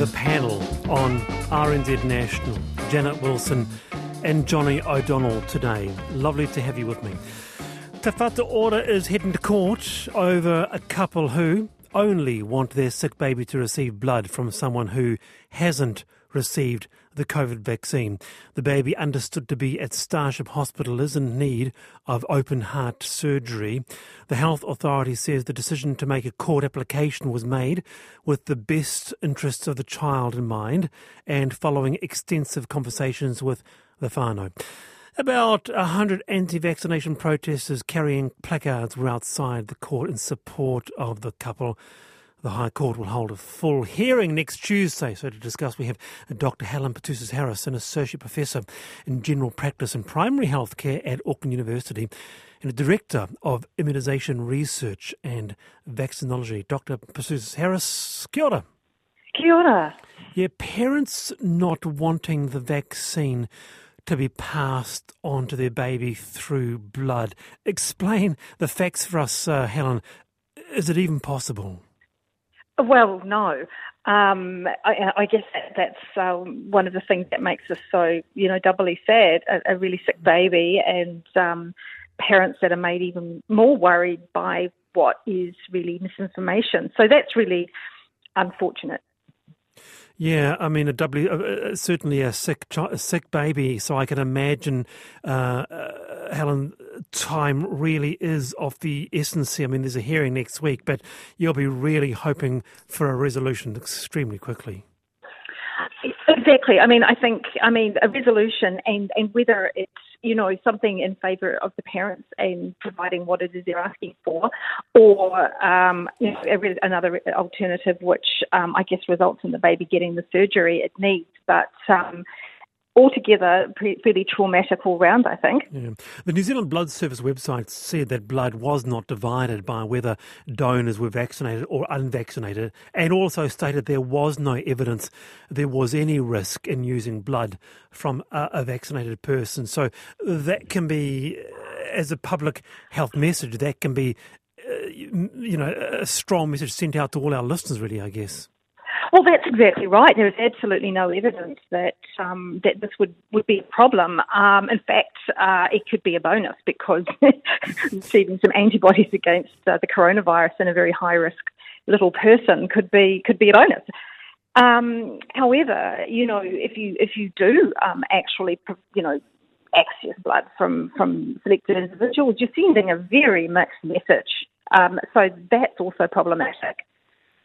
the panel on RNZ National, Janet Wilson and Johny O'Donnell today. Lovely to have you with me. Whatu Ora is heading to court over a couple who only want their sick baby to receive blood from someone who hasn't received the COVID vaccine. The baby, understood to be at Starship Hospital, is in need of open heart surgery. The health authority says the decision to make a court application was made with the best interests of the child in mind and following extensive conversations with the whānau. About 100 anti vaccination protesters carrying placards were outside the court in support of the couple. The High Court will hold a full hearing next Tuesday. So, to discuss, we have Dr. Helen Petousis Harris, an Associate Professor in General Practice and Primary Health Care at Auckland University and a Director of Immunisation Research and Vaccinology. Dr. Petousis Harris, kia ora. Kia ora. Yeah, parents not wanting the vaccine to be passed on to their baby through blood. Explain the facts for us, uh, Helen. Is it even possible? Well, no. Um, I, I, guess that, that's um, one of the things that makes us so, you know, doubly sad. A, a really sick baby and um, parents that are made even more worried by what is really misinformation. So that's really unfortunate. Yeah, I mean, a doubly, uh, uh certainly a sick, a sick baby. So I can imagine, uh, uh, Helen, time really is of the essence. I mean, there's a hearing next week, but you'll be really hoping for a resolution extremely quickly. Exactly. I mean, I think, I mean, a resolution and, and whether it's, you know, something in favour of the parents and providing what it is they're asking for, or, um, you know, another alternative which um, I guess results in the baby getting the surgery it needs. But um, altogether pretty traumatic all round, I think. Yeah. The New Zealand Blood Service website said that blood was not divided by whether donors were vaccinated or unvaccinated, and also stated there was no evidence there was any risk in using blood from a, a vaccinated person. So that can be, as a public health message, that can be, uh, you know, a strong message sent out to all our listeners, really, I guess. Well, that's exactly right. There is absolutely no evidence that um, that this would, would be a problem. Um, in fact, uh, it could be a bonus because receiving some antibodies against uh, the coronavirus in a very high risk little person could be could be a bonus. Um, however, you know, if you if you do um, actually, you know, access blood from from selected individuals, you're sending a very mixed message. Um, so that's also problematic.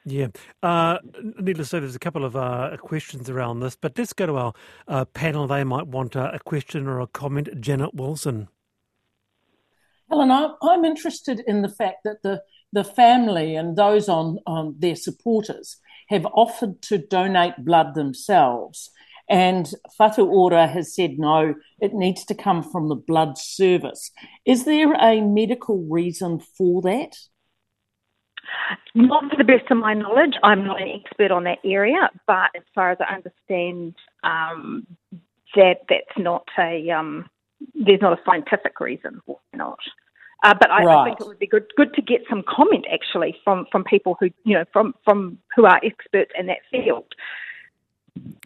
Yeah. Uh, needless to say, there's a couple of uh, questions around this, but let's go to our uh, panel. They might want a question or a comment. Janet Wilson. Helen, I'm interested in the fact that the, the family and those on, on their supporters have offered to donate blood themselves. And Whatu Ora has said no, it needs to come from the blood service. Is there a medical reason for that? Not to the best of my knowledge. I'm not an expert on that area, but as far as I understand, um, that that's not a um, there's not a scientific reason why not. Uh, but I, right. I, think it would be good good to get some comment actually from, from people who you know from from who are experts in that field.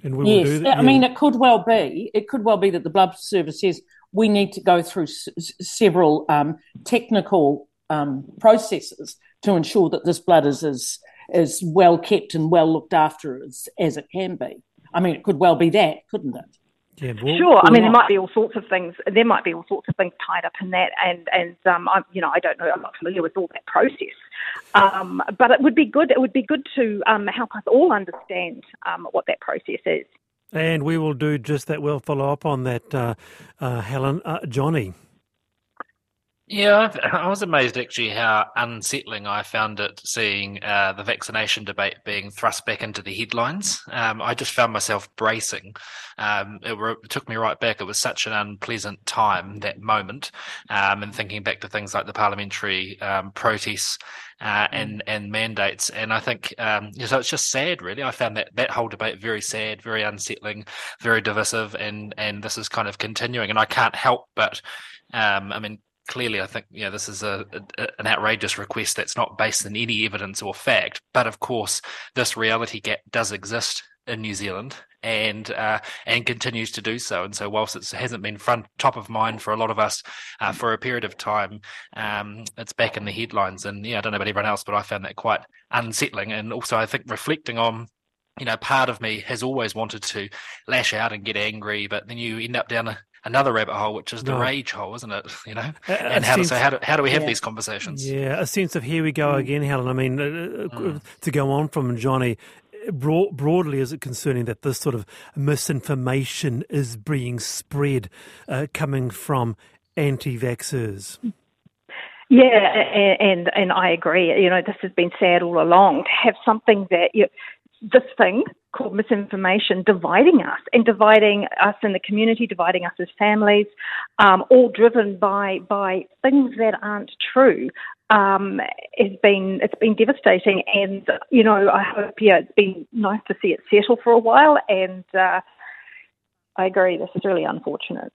And we yes, that, yeah. I mean it could well be it could well be that the blood service says we need to go through s- several um, technical um, processes to ensure that this blood is as, as well kept and well looked after as, as it can be. I mean, it could well be that, couldn't it? Yeah, well, sure. I mean, there might be all sorts of things. There might be all sorts of things tied up in that, and and um, I'm, you know, I don't know. I'm not familiar with all that process. Um, but it would be good. It would be good to um, help us all understand um, what that process is. And we will do just that. We'll follow up on that, uh, uh, Helen, uh, Johny. Yeah, I was amazed actually how unsettling I found it seeing uh, the vaccination debate being thrust back into the headlines. Um, I just found myself bracing. Um, it, re- it, took me right back. It was such an unpleasant time, that moment, um, and thinking back to things like the parliamentary um, protests uh, mm. and and mandates. And I think um, so. It's just sad, really. I found that that whole debate very sad, very unsettling, very divisive, and and this is kind of continuing. And I can't help but. Um, I mean, clearly, I think you know this is a, a, an outrageous request that's not based in any evidence or fact. But of course, this reality gap does exist in New Zealand and uh, and continues to do so. And so, whilst it hasn't been front top of mind for a lot of us uh, for a period of time, um, it's back in the headlines. And yeah, I don't know about everyone else, but I found that quite unsettling. And also, I think reflecting on you know, part of me has always wanted to lash out and get angry, but then you end up down another rabbit hole, which is the no. rage hole, isn't it? You know, a, and how, sense, so how do how do we have yeah. these conversations? Yeah, a sense of here we go mm. again, Helen. I mean, uh, uh mm. to go on from Johny. Broad, broadly, is it concerning that this sort of misinformation is being spread, uh, coming from anti-vaxxers? Yeah, and and I agree. You know, this has been said all along. To have something that you, this thing called misinformation dividing us and dividing us in the community, dividing us as families, um, all driven by by things that aren't true. Um, has been it's been devastating, and you know I hope yeah it's been nice to see it settle for a while, and uh, I agree this is really unfortunate.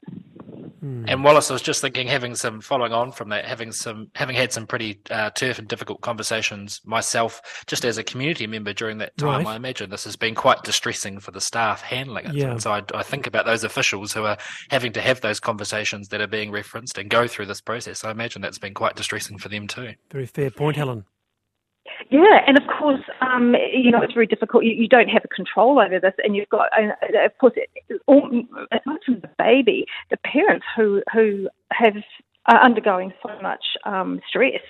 Hmm. And Wallace, I was just thinking, having some following on from that, having some, having had some pretty uh, turf and difficult conversations myself, just as a community member during that time, right. I imagine this has been quite distressing for the staff handling it. Yeah. And so I, I, think about those officials who are having to have those conversations that are being referenced and go through this process. I imagine that's been quite distressing for them too. Very fair point, Helen. Yeah, and of course, um, you know, it's very difficult. You, you, don't have a control over this, and you've got, and of course, it, all, apart from the baby, the parents who who have are undergoing so much um, stress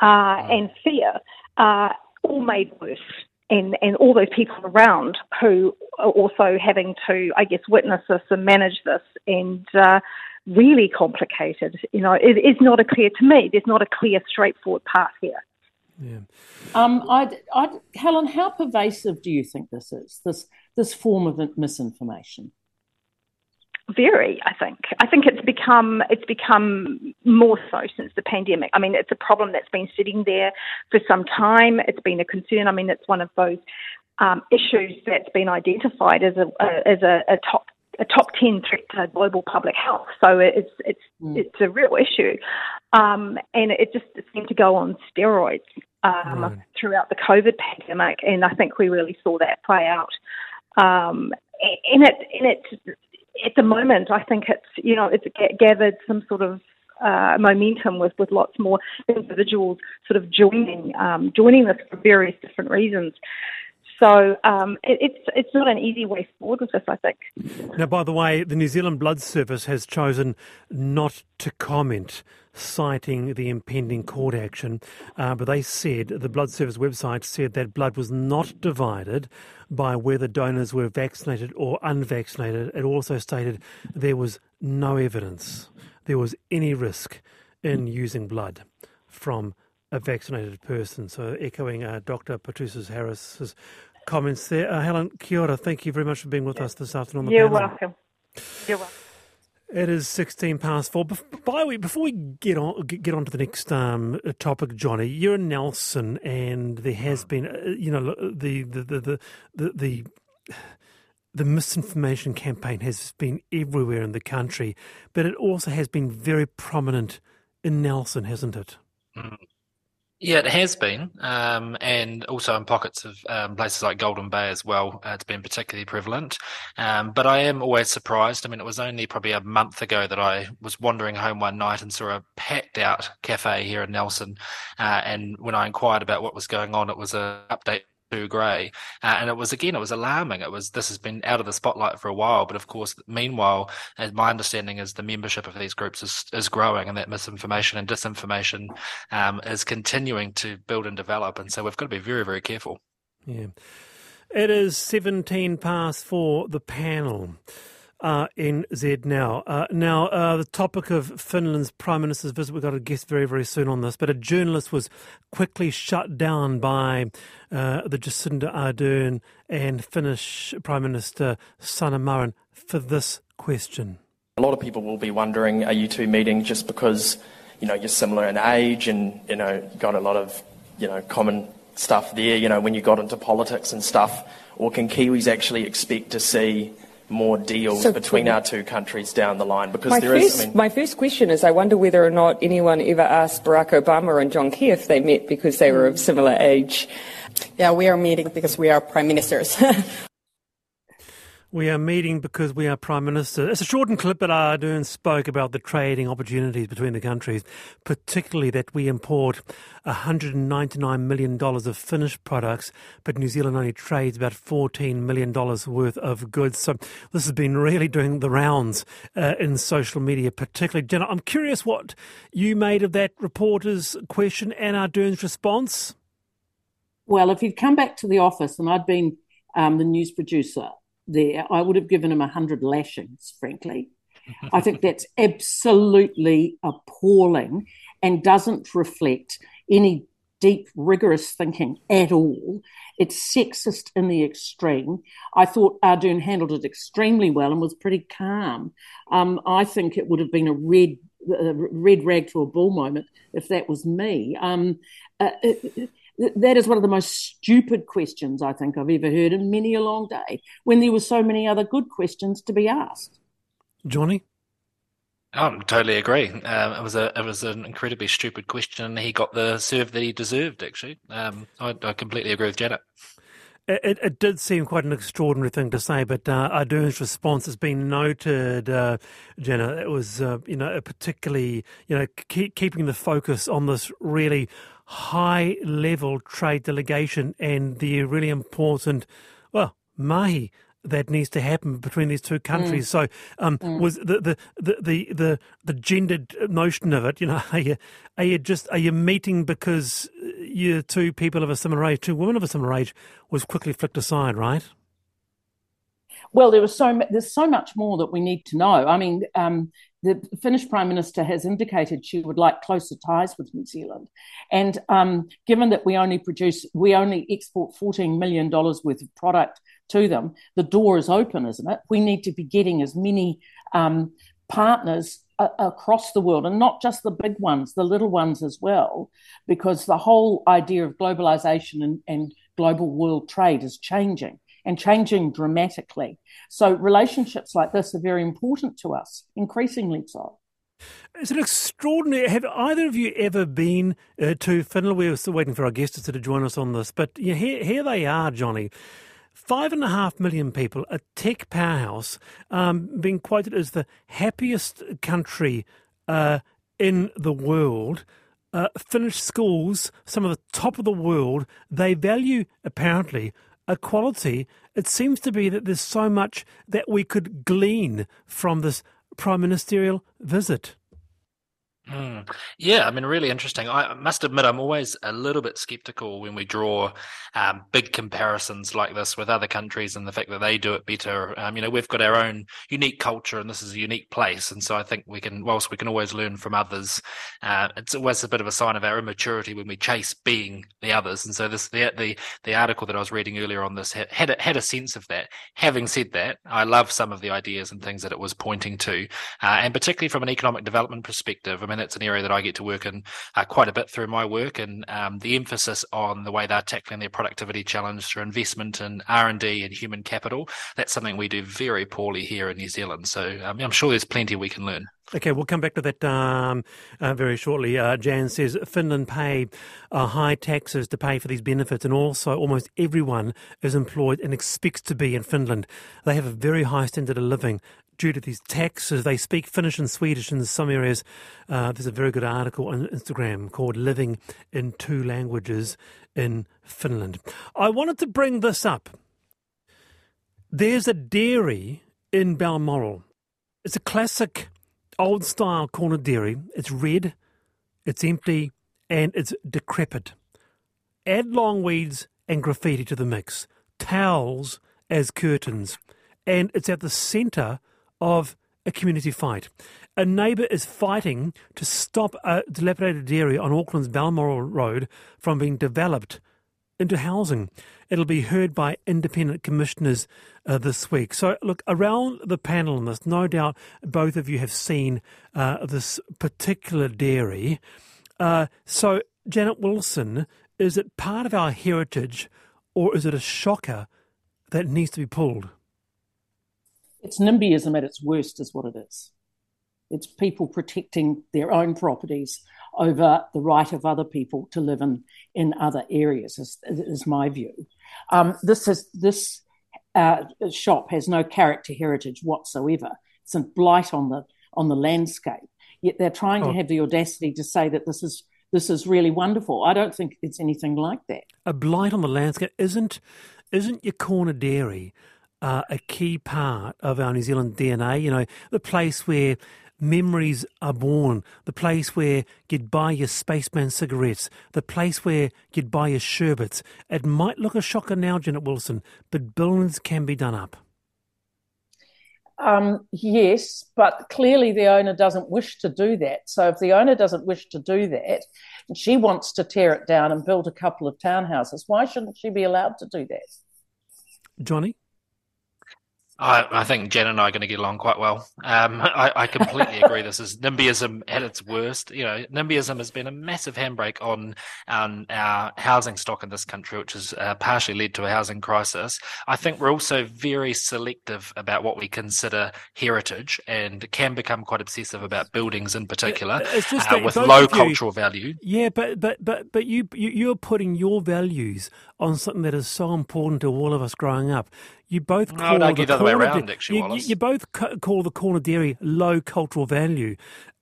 uh, and fear are all made worse. And, and all those people around who are also having to, I guess, witness this and manage this and uh, really complicated. You know, it is not a clear, to me, there's not a clear, straightforward path here. Yeah. Um, I'd, I'd, Helen, how pervasive do you think this is? This this form of misinformation. Very, I think. I think it's become it's become more so since the pandemic. I mean, it's a problem that's been sitting there for some time. It's been a concern. I mean, it's one of those um, issues that's been identified as a, a as a, a top a top 10 threat to global public health. So it's it's mm. it's a real issue, um, and it just seemed to go on steroids um, right. throughout the COVID pandemic, and I think we really saw that play out. Um, and it and it at the moment, I think it's you know it's gathered some sort of uh, momentum with, with lots more individuals sort of joining um, joining this for various different reasons. So um, it, it's it's not an easy way forward with this, I think. Now, by the way, the New Zealand Blood Service has chosen not to comment, citing the impending court action. Uh, but they said the Blood Service website said that blood was not divided by whether donors were vaccinated or unvaccinated. It also stated there was no evidence there was any risk in using blood from a vaccinated person. So, echoing uh, Dr. Petousis Harris's comments there. Uh, Helen, kia ora. Thank you very much for being with us this afternoon on the You're panel. welcome. You're welcome. It is 16 past four. By the way, before we get on get on to the next um, topic, Johny, you're in Nelson, and there has been, uh, you know, the the the the the, the, the misinformation campaign has been everywhere in the country, but it also has been very prominent in Nelson, hasn't it? Mm. Yeah, it has been, um, and also in pockets of um, places like Golden Bay as well. Uh, it's been particularly prevalent. Um, but I am always surprised. I mean, it was only probably a month ago that I was wandering home one night and saw a packed out cafe here in Nelson. Uh, and when I inquired about what was going on, it was an update too grey. Uh, and it was again, it was alarming. It was this has been out of the spotlight for a while, but of course, meanwhile, as my understanding is, the membership of these groups is is growing, and that misinformation and disinformation um, is continuing to build and develop. And so we've got to be very, very careful. Yeah, it is seventeen past for the panel uh, NZ now. Uh, now, uh, the topic of Finland's Prime Minister's visit, we've got a guest very, very soon on this, but a journalist was quickly shut down by uh, the Jacinda Ardern and Finnish Prime Minister Sanna Marin for this question. A lot of people will be wondering, are you two meeting just because, you know, you're similar in age and, you know, got a lot of, you know, common stuff there, you know, when you got into politics and stuff? Or can Kiwis actually expect to see more deals so, between our two countries down the line? Because there first, is, I mean, my first question is, I wonder whether or not anyone ever asked Barack Obama and John Key if they met because they were of similar age. Yeah, we are meeting because we are prime ministers. We are meeting because we are Prime Minister. It's a shortened clip, but Ardern spoke about the trading opportunities between the countries, particularly that we import $199 million of finished products, but New Zealand only trades about $14 million worth of goods. So this has been really doing the rounds uh, in social media, particularly. Jenna, I'm curious what you made of that reporter's question and Ardern's response. Well, if you'd come back to the office and I'd been um, the news producer, there, I would have given him a hundred lashings, frankly. I think that's absolutely appalling and doesn't reflect any deep, rigorous thinking at all. It's sexist in the extreme. I thought Ardern handled it extremely well and was pretty calm. Um, I think it would have been a red, a red rag to a bull moment if that was me. Um, uh, it, that is one of the most stupid questions I think I've ever heard in many a long day when there were so many other good questions to be asked. Johny? I totally agree. Um, it was a it was an incredibly stupid question. And he got the serve that he deserved. Actually, um, I, I, completely agree with Janet. It, it, did seem quite an extraordinary thing to say, but uh, Ardern's response has been noted, uh, Jenna. It was, uh, you know, particularly, you know, keep, keeping the focus on this really high level trade delegation and the really important, well, mahi that needs to happen between these two countries. Mm. So, um, mm. was the, the, the, the, the, the gendered notion of it, you know, are you, are you just, are you meeting because you're two people of a similar age, two women of a similar age, was quickly flicked aside, right? Well, there was so there's so much more that we need to know. I mean, um, the Finnish Prime Minister has indicated she would like closer ties with New Zealand, and um, given that we only produce, we only export fourteen million dollars worth of product to them, the door is open, isn't it? We need to be getting as many um, partners a- across the world, and not just the big ones, the little ones as well, because the whole idea of globalization and, and global world trade is changing and changing dramatically. So relationships like this are very important to us, increasingly so. It's an extraordinary. Have either of you ever been uh, to Finland? We were still waiting for our guests to join us on this, but here, here they are, Johny. Five and a half million people, a tech powerhouse, um, being quoted as the happiest country uh, in the world. Uh, Finnish schools, some of the top of the world, they value apparently equality, it seems to be that there's so much that we could glean from this prime ministerial visit. Mm. Yeah, I mean, really interesting. I must admit, I'm always a little bit skeptical when we draw um, big comparisons like this with other countries and the fact that they do it better. Um, you know, we've got our own unique culture, and this is a unique place, and so I think we can, whilst we can always learn from others, uh, it's always a bit of a sign of our immaturity when we chase being the others. And so this the the, the article that I was reading earlier on this had had a, had a sense of that. Having said that, I love some of the ideas and things that it was pointing to, uh, and particularly from an economic development perspective. I mean, it's an area that I get to work in uh, quite a bit through my work, and um, the emphasis on the way they're tackling their productivity challenge through investment in R and D and human capital. That's something we do very poorly here in New Zealand. So um, I'm sure there's plenty we can learn. Okay, we'll come back to that um, uh, very shortly. Uh, Jan says Finland pay uh, high taxes to pay for these benefits, and also almost everyone is employed and expects to be in Finland. They have a very high standard of living due to these taxes. They speak Finnish and Swedish in some areas. Uh, there's a very good article on Instagram called Living in Two Languages in Finland. I wanted to bring this up. There's a dairy in Balmoral. It's a classic old style corner dairy. It's red, it's empty, and it's decrepit. Add long weeds and graffiti to the mix, towels as curtains, and it's at the centre of a community fight. A neighbour is fighting to stop a dilapidated dairy on Auckland's Balmoral Road from being developed into housing. It'll be heard by independent commissioners uh, this week. So, look, around the panel on this, no doubt both of you have seen uh, this particular dairy. Uh, so, Janet Wilson, is it part of our heritage or is it a shocker that needs to be pulled? It's NIMBYism at its worst, is what it is. It's people protecting their own properties over the right of other people to live in, in other areas, is, is my view. Um, this is this uh, shop has no character heritage whatsoever. It's a blight on the on the landscape. Yet they're trying oh. to have the audacity to say that this is this is really wonderful. I don't think it's anything like that. A blight on the landscape isn't isn't your corner dairy uh, a key part of our New Zealand DNA? You know, the place where memories are born, the place where you'd buy your spaceman cigarettes, the place where you'd buy your sherbets. It might look a shocker now, Janet Wilson, but billions can be done up. Um, yes, but clearly the owner doesn't wish to do that. So if the owner doesn't wish to do that, and she wants to tear it down and build a couple of townhouses, why shouldn't she be allowed to do that? Johny? I, I, think Jen and I are going to get along quite well. Um, I, I, completely agree. This is NIMBYism at its worst. You know, NIMBYism has been a massive handbrake on um, our housing stock in this country, which has uh, partially led to a housing crisis. I think we're also very selective about what we consider heritage and can become quite obsessive about buildings in particular uh, with low cultural value. Yeah, but but but but you, you you're putting your values on something that is so important to all of us growing up. You both call no, the, the corner around, actually, you, you, both call the corner dairy low cultural value.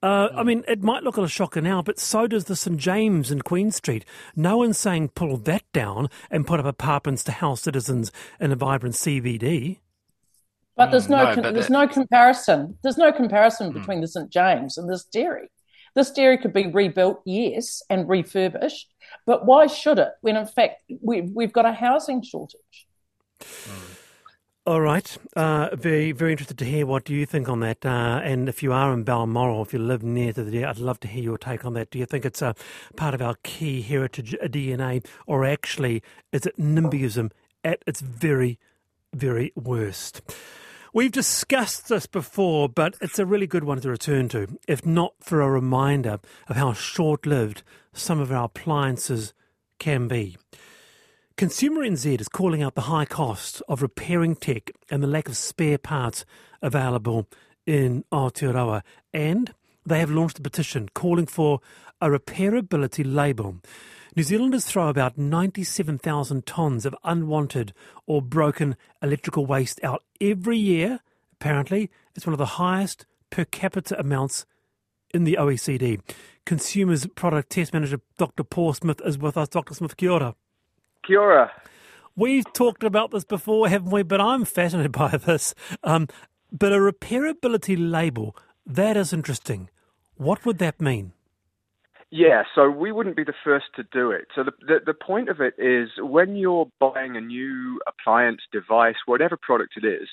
Uh, mm. I mean, it might look a shocker now, but so does the St James in Queen Street. No one's saying pull that down and put up apartments to house citizens in a vibrant CBD. But there's no, mm, no but there's that... no comparison. There's no comparison mm. between the St James and this dairy. This dairy could be rebuilt, yes, and refurbished, but why should it when in fact we, we've got a housing shortage? Mm. All right. Uh, very, very interested to hear what do you think on that. Uh, and if you are in Balmoral, if you live near to the, I'd love to hear your take on that. Do you think it's a part of our key heritage DNA, or actually is it NIMBYism at its very, very worst? We've discussed this before, but it's a really good one to return to, if not for a reminder of how short-lived some of our appliances can be. Consumer NZ is calling out the high cost of repairing tech and the lack of spare parts available in Aotearoa. And they have launched a petition calling for a repairability label. New Zealanders throw about 97,000 tonnes of unwanted or broken electrical waste out every year. Apparently, it's one of the highest per capita amounts in the OECD. Consumers Product Test Manager Dr. Paul Smith is with us. Dr. Smith, kia ora. Kia ora. We've talked about this before, haven't we? But I'm fascinated by this. Um, but a repairability label, that is interesting. What would that mean? Yeah, so we wouldn't be the first to do it. So the, the, the point of it is when you're buying a new appliance, device, whatever product it is,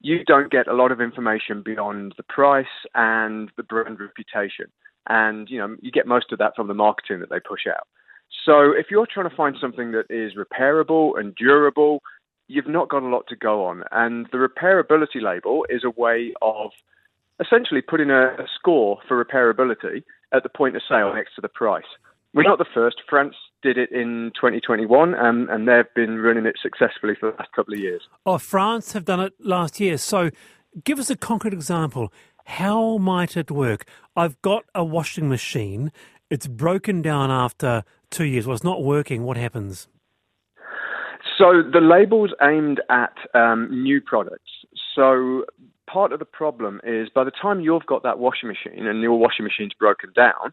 you don't get a lot of information beyond the price and the brand reputation. And you know, you get most of that from the marketing that they push out. So if you're trying to find something that is repairable and durable, you've not got a lot to go on. And the repairability label is a way of essentially putting a, a score for repairability at the point of sale next to the price. We're not the first. France did it in 2021, and, and they've been running it successfully for the last couple of years. Oh, France have done it last year. So give us a concrete example. How might it work? I've got a washing machine. It's broken down after two years. Well, it's not working. What happens? So the label's aimed at um, new products. So part of the problem is by the time you've got that washing machine and your washing machine's broken down,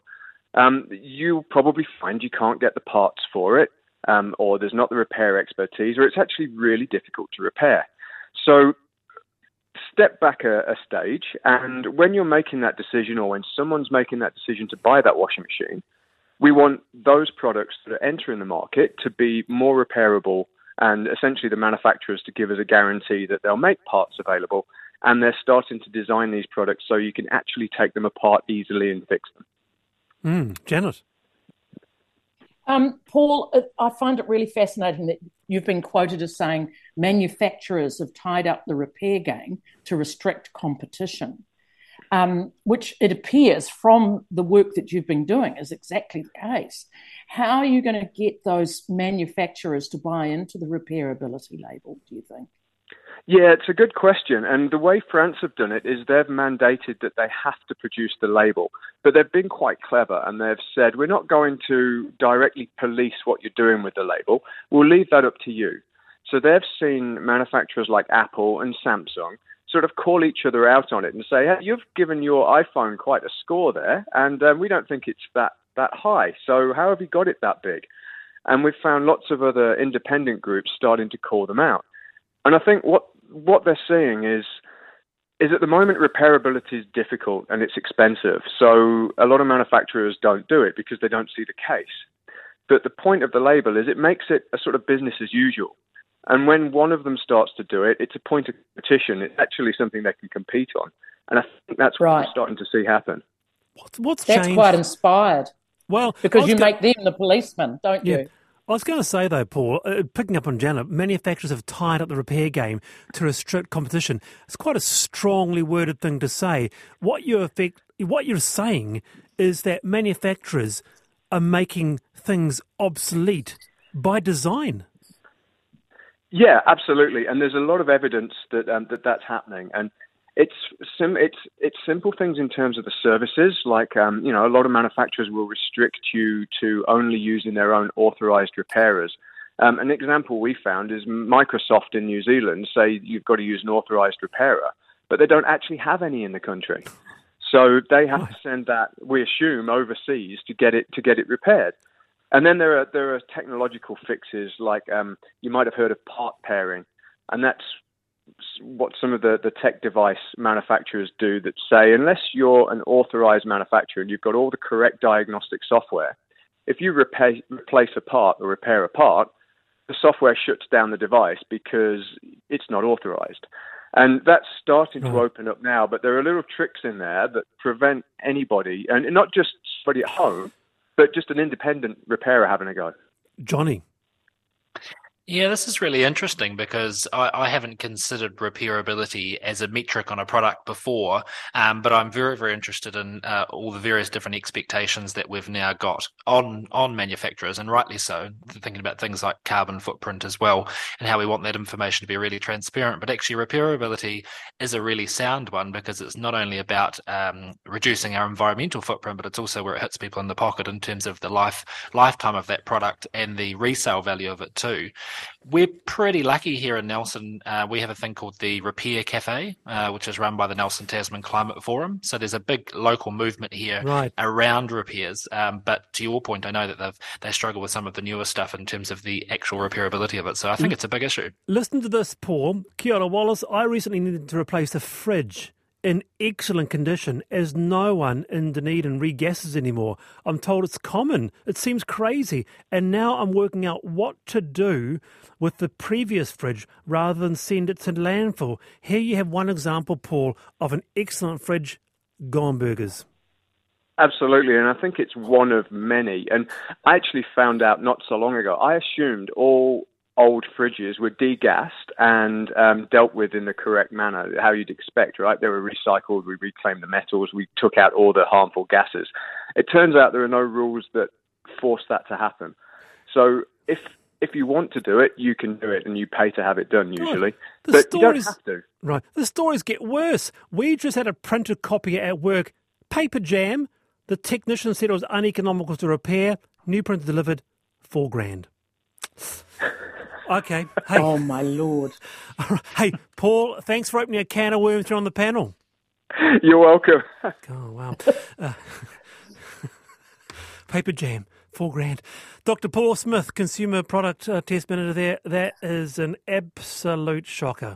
um, you probably find you can't get the parts for it, um, or there's not the repair expertise, or it's actually really difficult to repair. So step back a, a stage, and when you're making that decision, or when someone's making that decision to buy that washing machine, we want those products that are entering the market to be more repairable and essentially the manufacturers to give us a guarantee that they'll make parts available and they're starting to design these products so you can actually take them apart easily and fix them. Mm, Janet. Um, Paul, I find it really fascinating that you've been quoted as saying manufacturers have tied up the repair game to restrict competition um, which it appears from the work that you've been doing is exactly the case. How are you going to get those manufacturers to buy into the repairability label, do you think? Yeah, it's a good question. And the way France have done it is they've mandated that they have to produce the label. But they've been quite clever and they've said, we're not going to directly police what you're doing with the label. We'll leave that up to you. So they've seen manufacturers like Apple and Samsung sort of call each other out on it and say, hey, you've given your iPhone quite a score there, and um, we don't think it's that, that high. So how have you got it that big? And we've found lots of other independent groups starting to call them out. And I think what, what they're seeing is is at the moment repairability is difficult and it's expensive. So a lot of manufacturers don't do it because they don't see the case. But the point of the label is it makes it a sort of business as usual. And when one of them starts to do it, it's a point of competition. It's actually something they can compete on. And I think that's what right. we're starting to see happen. What's, what's that's changed? quite inspired. Well, because you go- make them the policeman, don't yeah. you? I was going to say though, Paul, uh, picking up on Janet, manufacturers have tied up the repair game to restrict competition. It's quite a strongly worded thing to say. What you effect, what you're saying is that manufacturers are making things obsolete by design. Yeah, absolutely. And there's a lot of evidence that um, that that's happening. And it's sim- it's it's simple things in terms of the services. Like um, you know, a lot of manufacturers will restrict you to only using their own authorized repairers. Um, an example we found is Microsoft in New Zealand say you've got to use an authorized repairer, but they don't actually have any in the country. So they have to send that, we assume, overseas to get it to get it repaired. And then there are there are technological fixes like um, you might have heard of part pairing, and that's what some of the, the tech device manufacturers do that say unless you're an authorized manufacturer and you've got all the correct diagnostic software, if you repair, replace a part or repair a part, the software shuts down the device because it's not authorized. And that's starting to open up now, but there are little tricks in there that prevent anybody, and not just somebody at home, but just an independent repairer having a go. Johnny. Yeah, this is really interesting because I, I, haven't considered repairability as a metric on a product before, um, but I'm very, very interested in uh, all the various different expectations that we've now got on on manufacturers, and rightly so. Thinking about things like carbon footprint as well, and how we want that information to be really transparent. But actually, repairability is a really sound one because it's not only about um, reducing our environmental footprint, but it's also where it hits people in the pocket in terms of the life lifetime of that product and the resale value of it too. We're pretty lucky here in Nelson. Uh, we have a thing called the Repair Cafe, uh, which is run by the Nelson Tasman Climate Forum. So there's a big local movement here right. around repairs. Um, but to your point, I know that they've they struggle with some of the newer stuff in terms of the actual repairability of it. So I think L- it's a big issue. Listen to this, Paul. Kia ora, Wallace. I recently needed to replace a fridge in excellent condition as no one in Dunedin regasses anymore. I'm told it's common. It seems crazy. And now I'm working out what to do with the previous fridge rather than send it to landfill. Here you have one example, Paul, of an excellent fridge gone burgers. Absolutely, and I think it's one of many. And I actually found out not so long ago. I assumed all old fridges were degassed and um, dealt with in the correct manner, how you'd expect, right? They were recycled, we reclaimed the metals, we took out all the harmful gases. It turns out there are no rules that force that to happen. So if if you want to do it, you can do it, and you pay to have it done usually. Right. but stories, you don't have to. Right. The stories get worse. We just had a printer copy at work, paper jam. The technician said it was uneconomical to repair. New printer delivered, four grand. Okay. Hey. Oh, my Lord. Hey, Paul, thanks for opening a can of worms here on the panel. You're welcome. Oh, wow. Uh, paper jam, four grand. Dr. Paul Smith, Consumer Product uh, Test Manager there. That is an absolute shocker.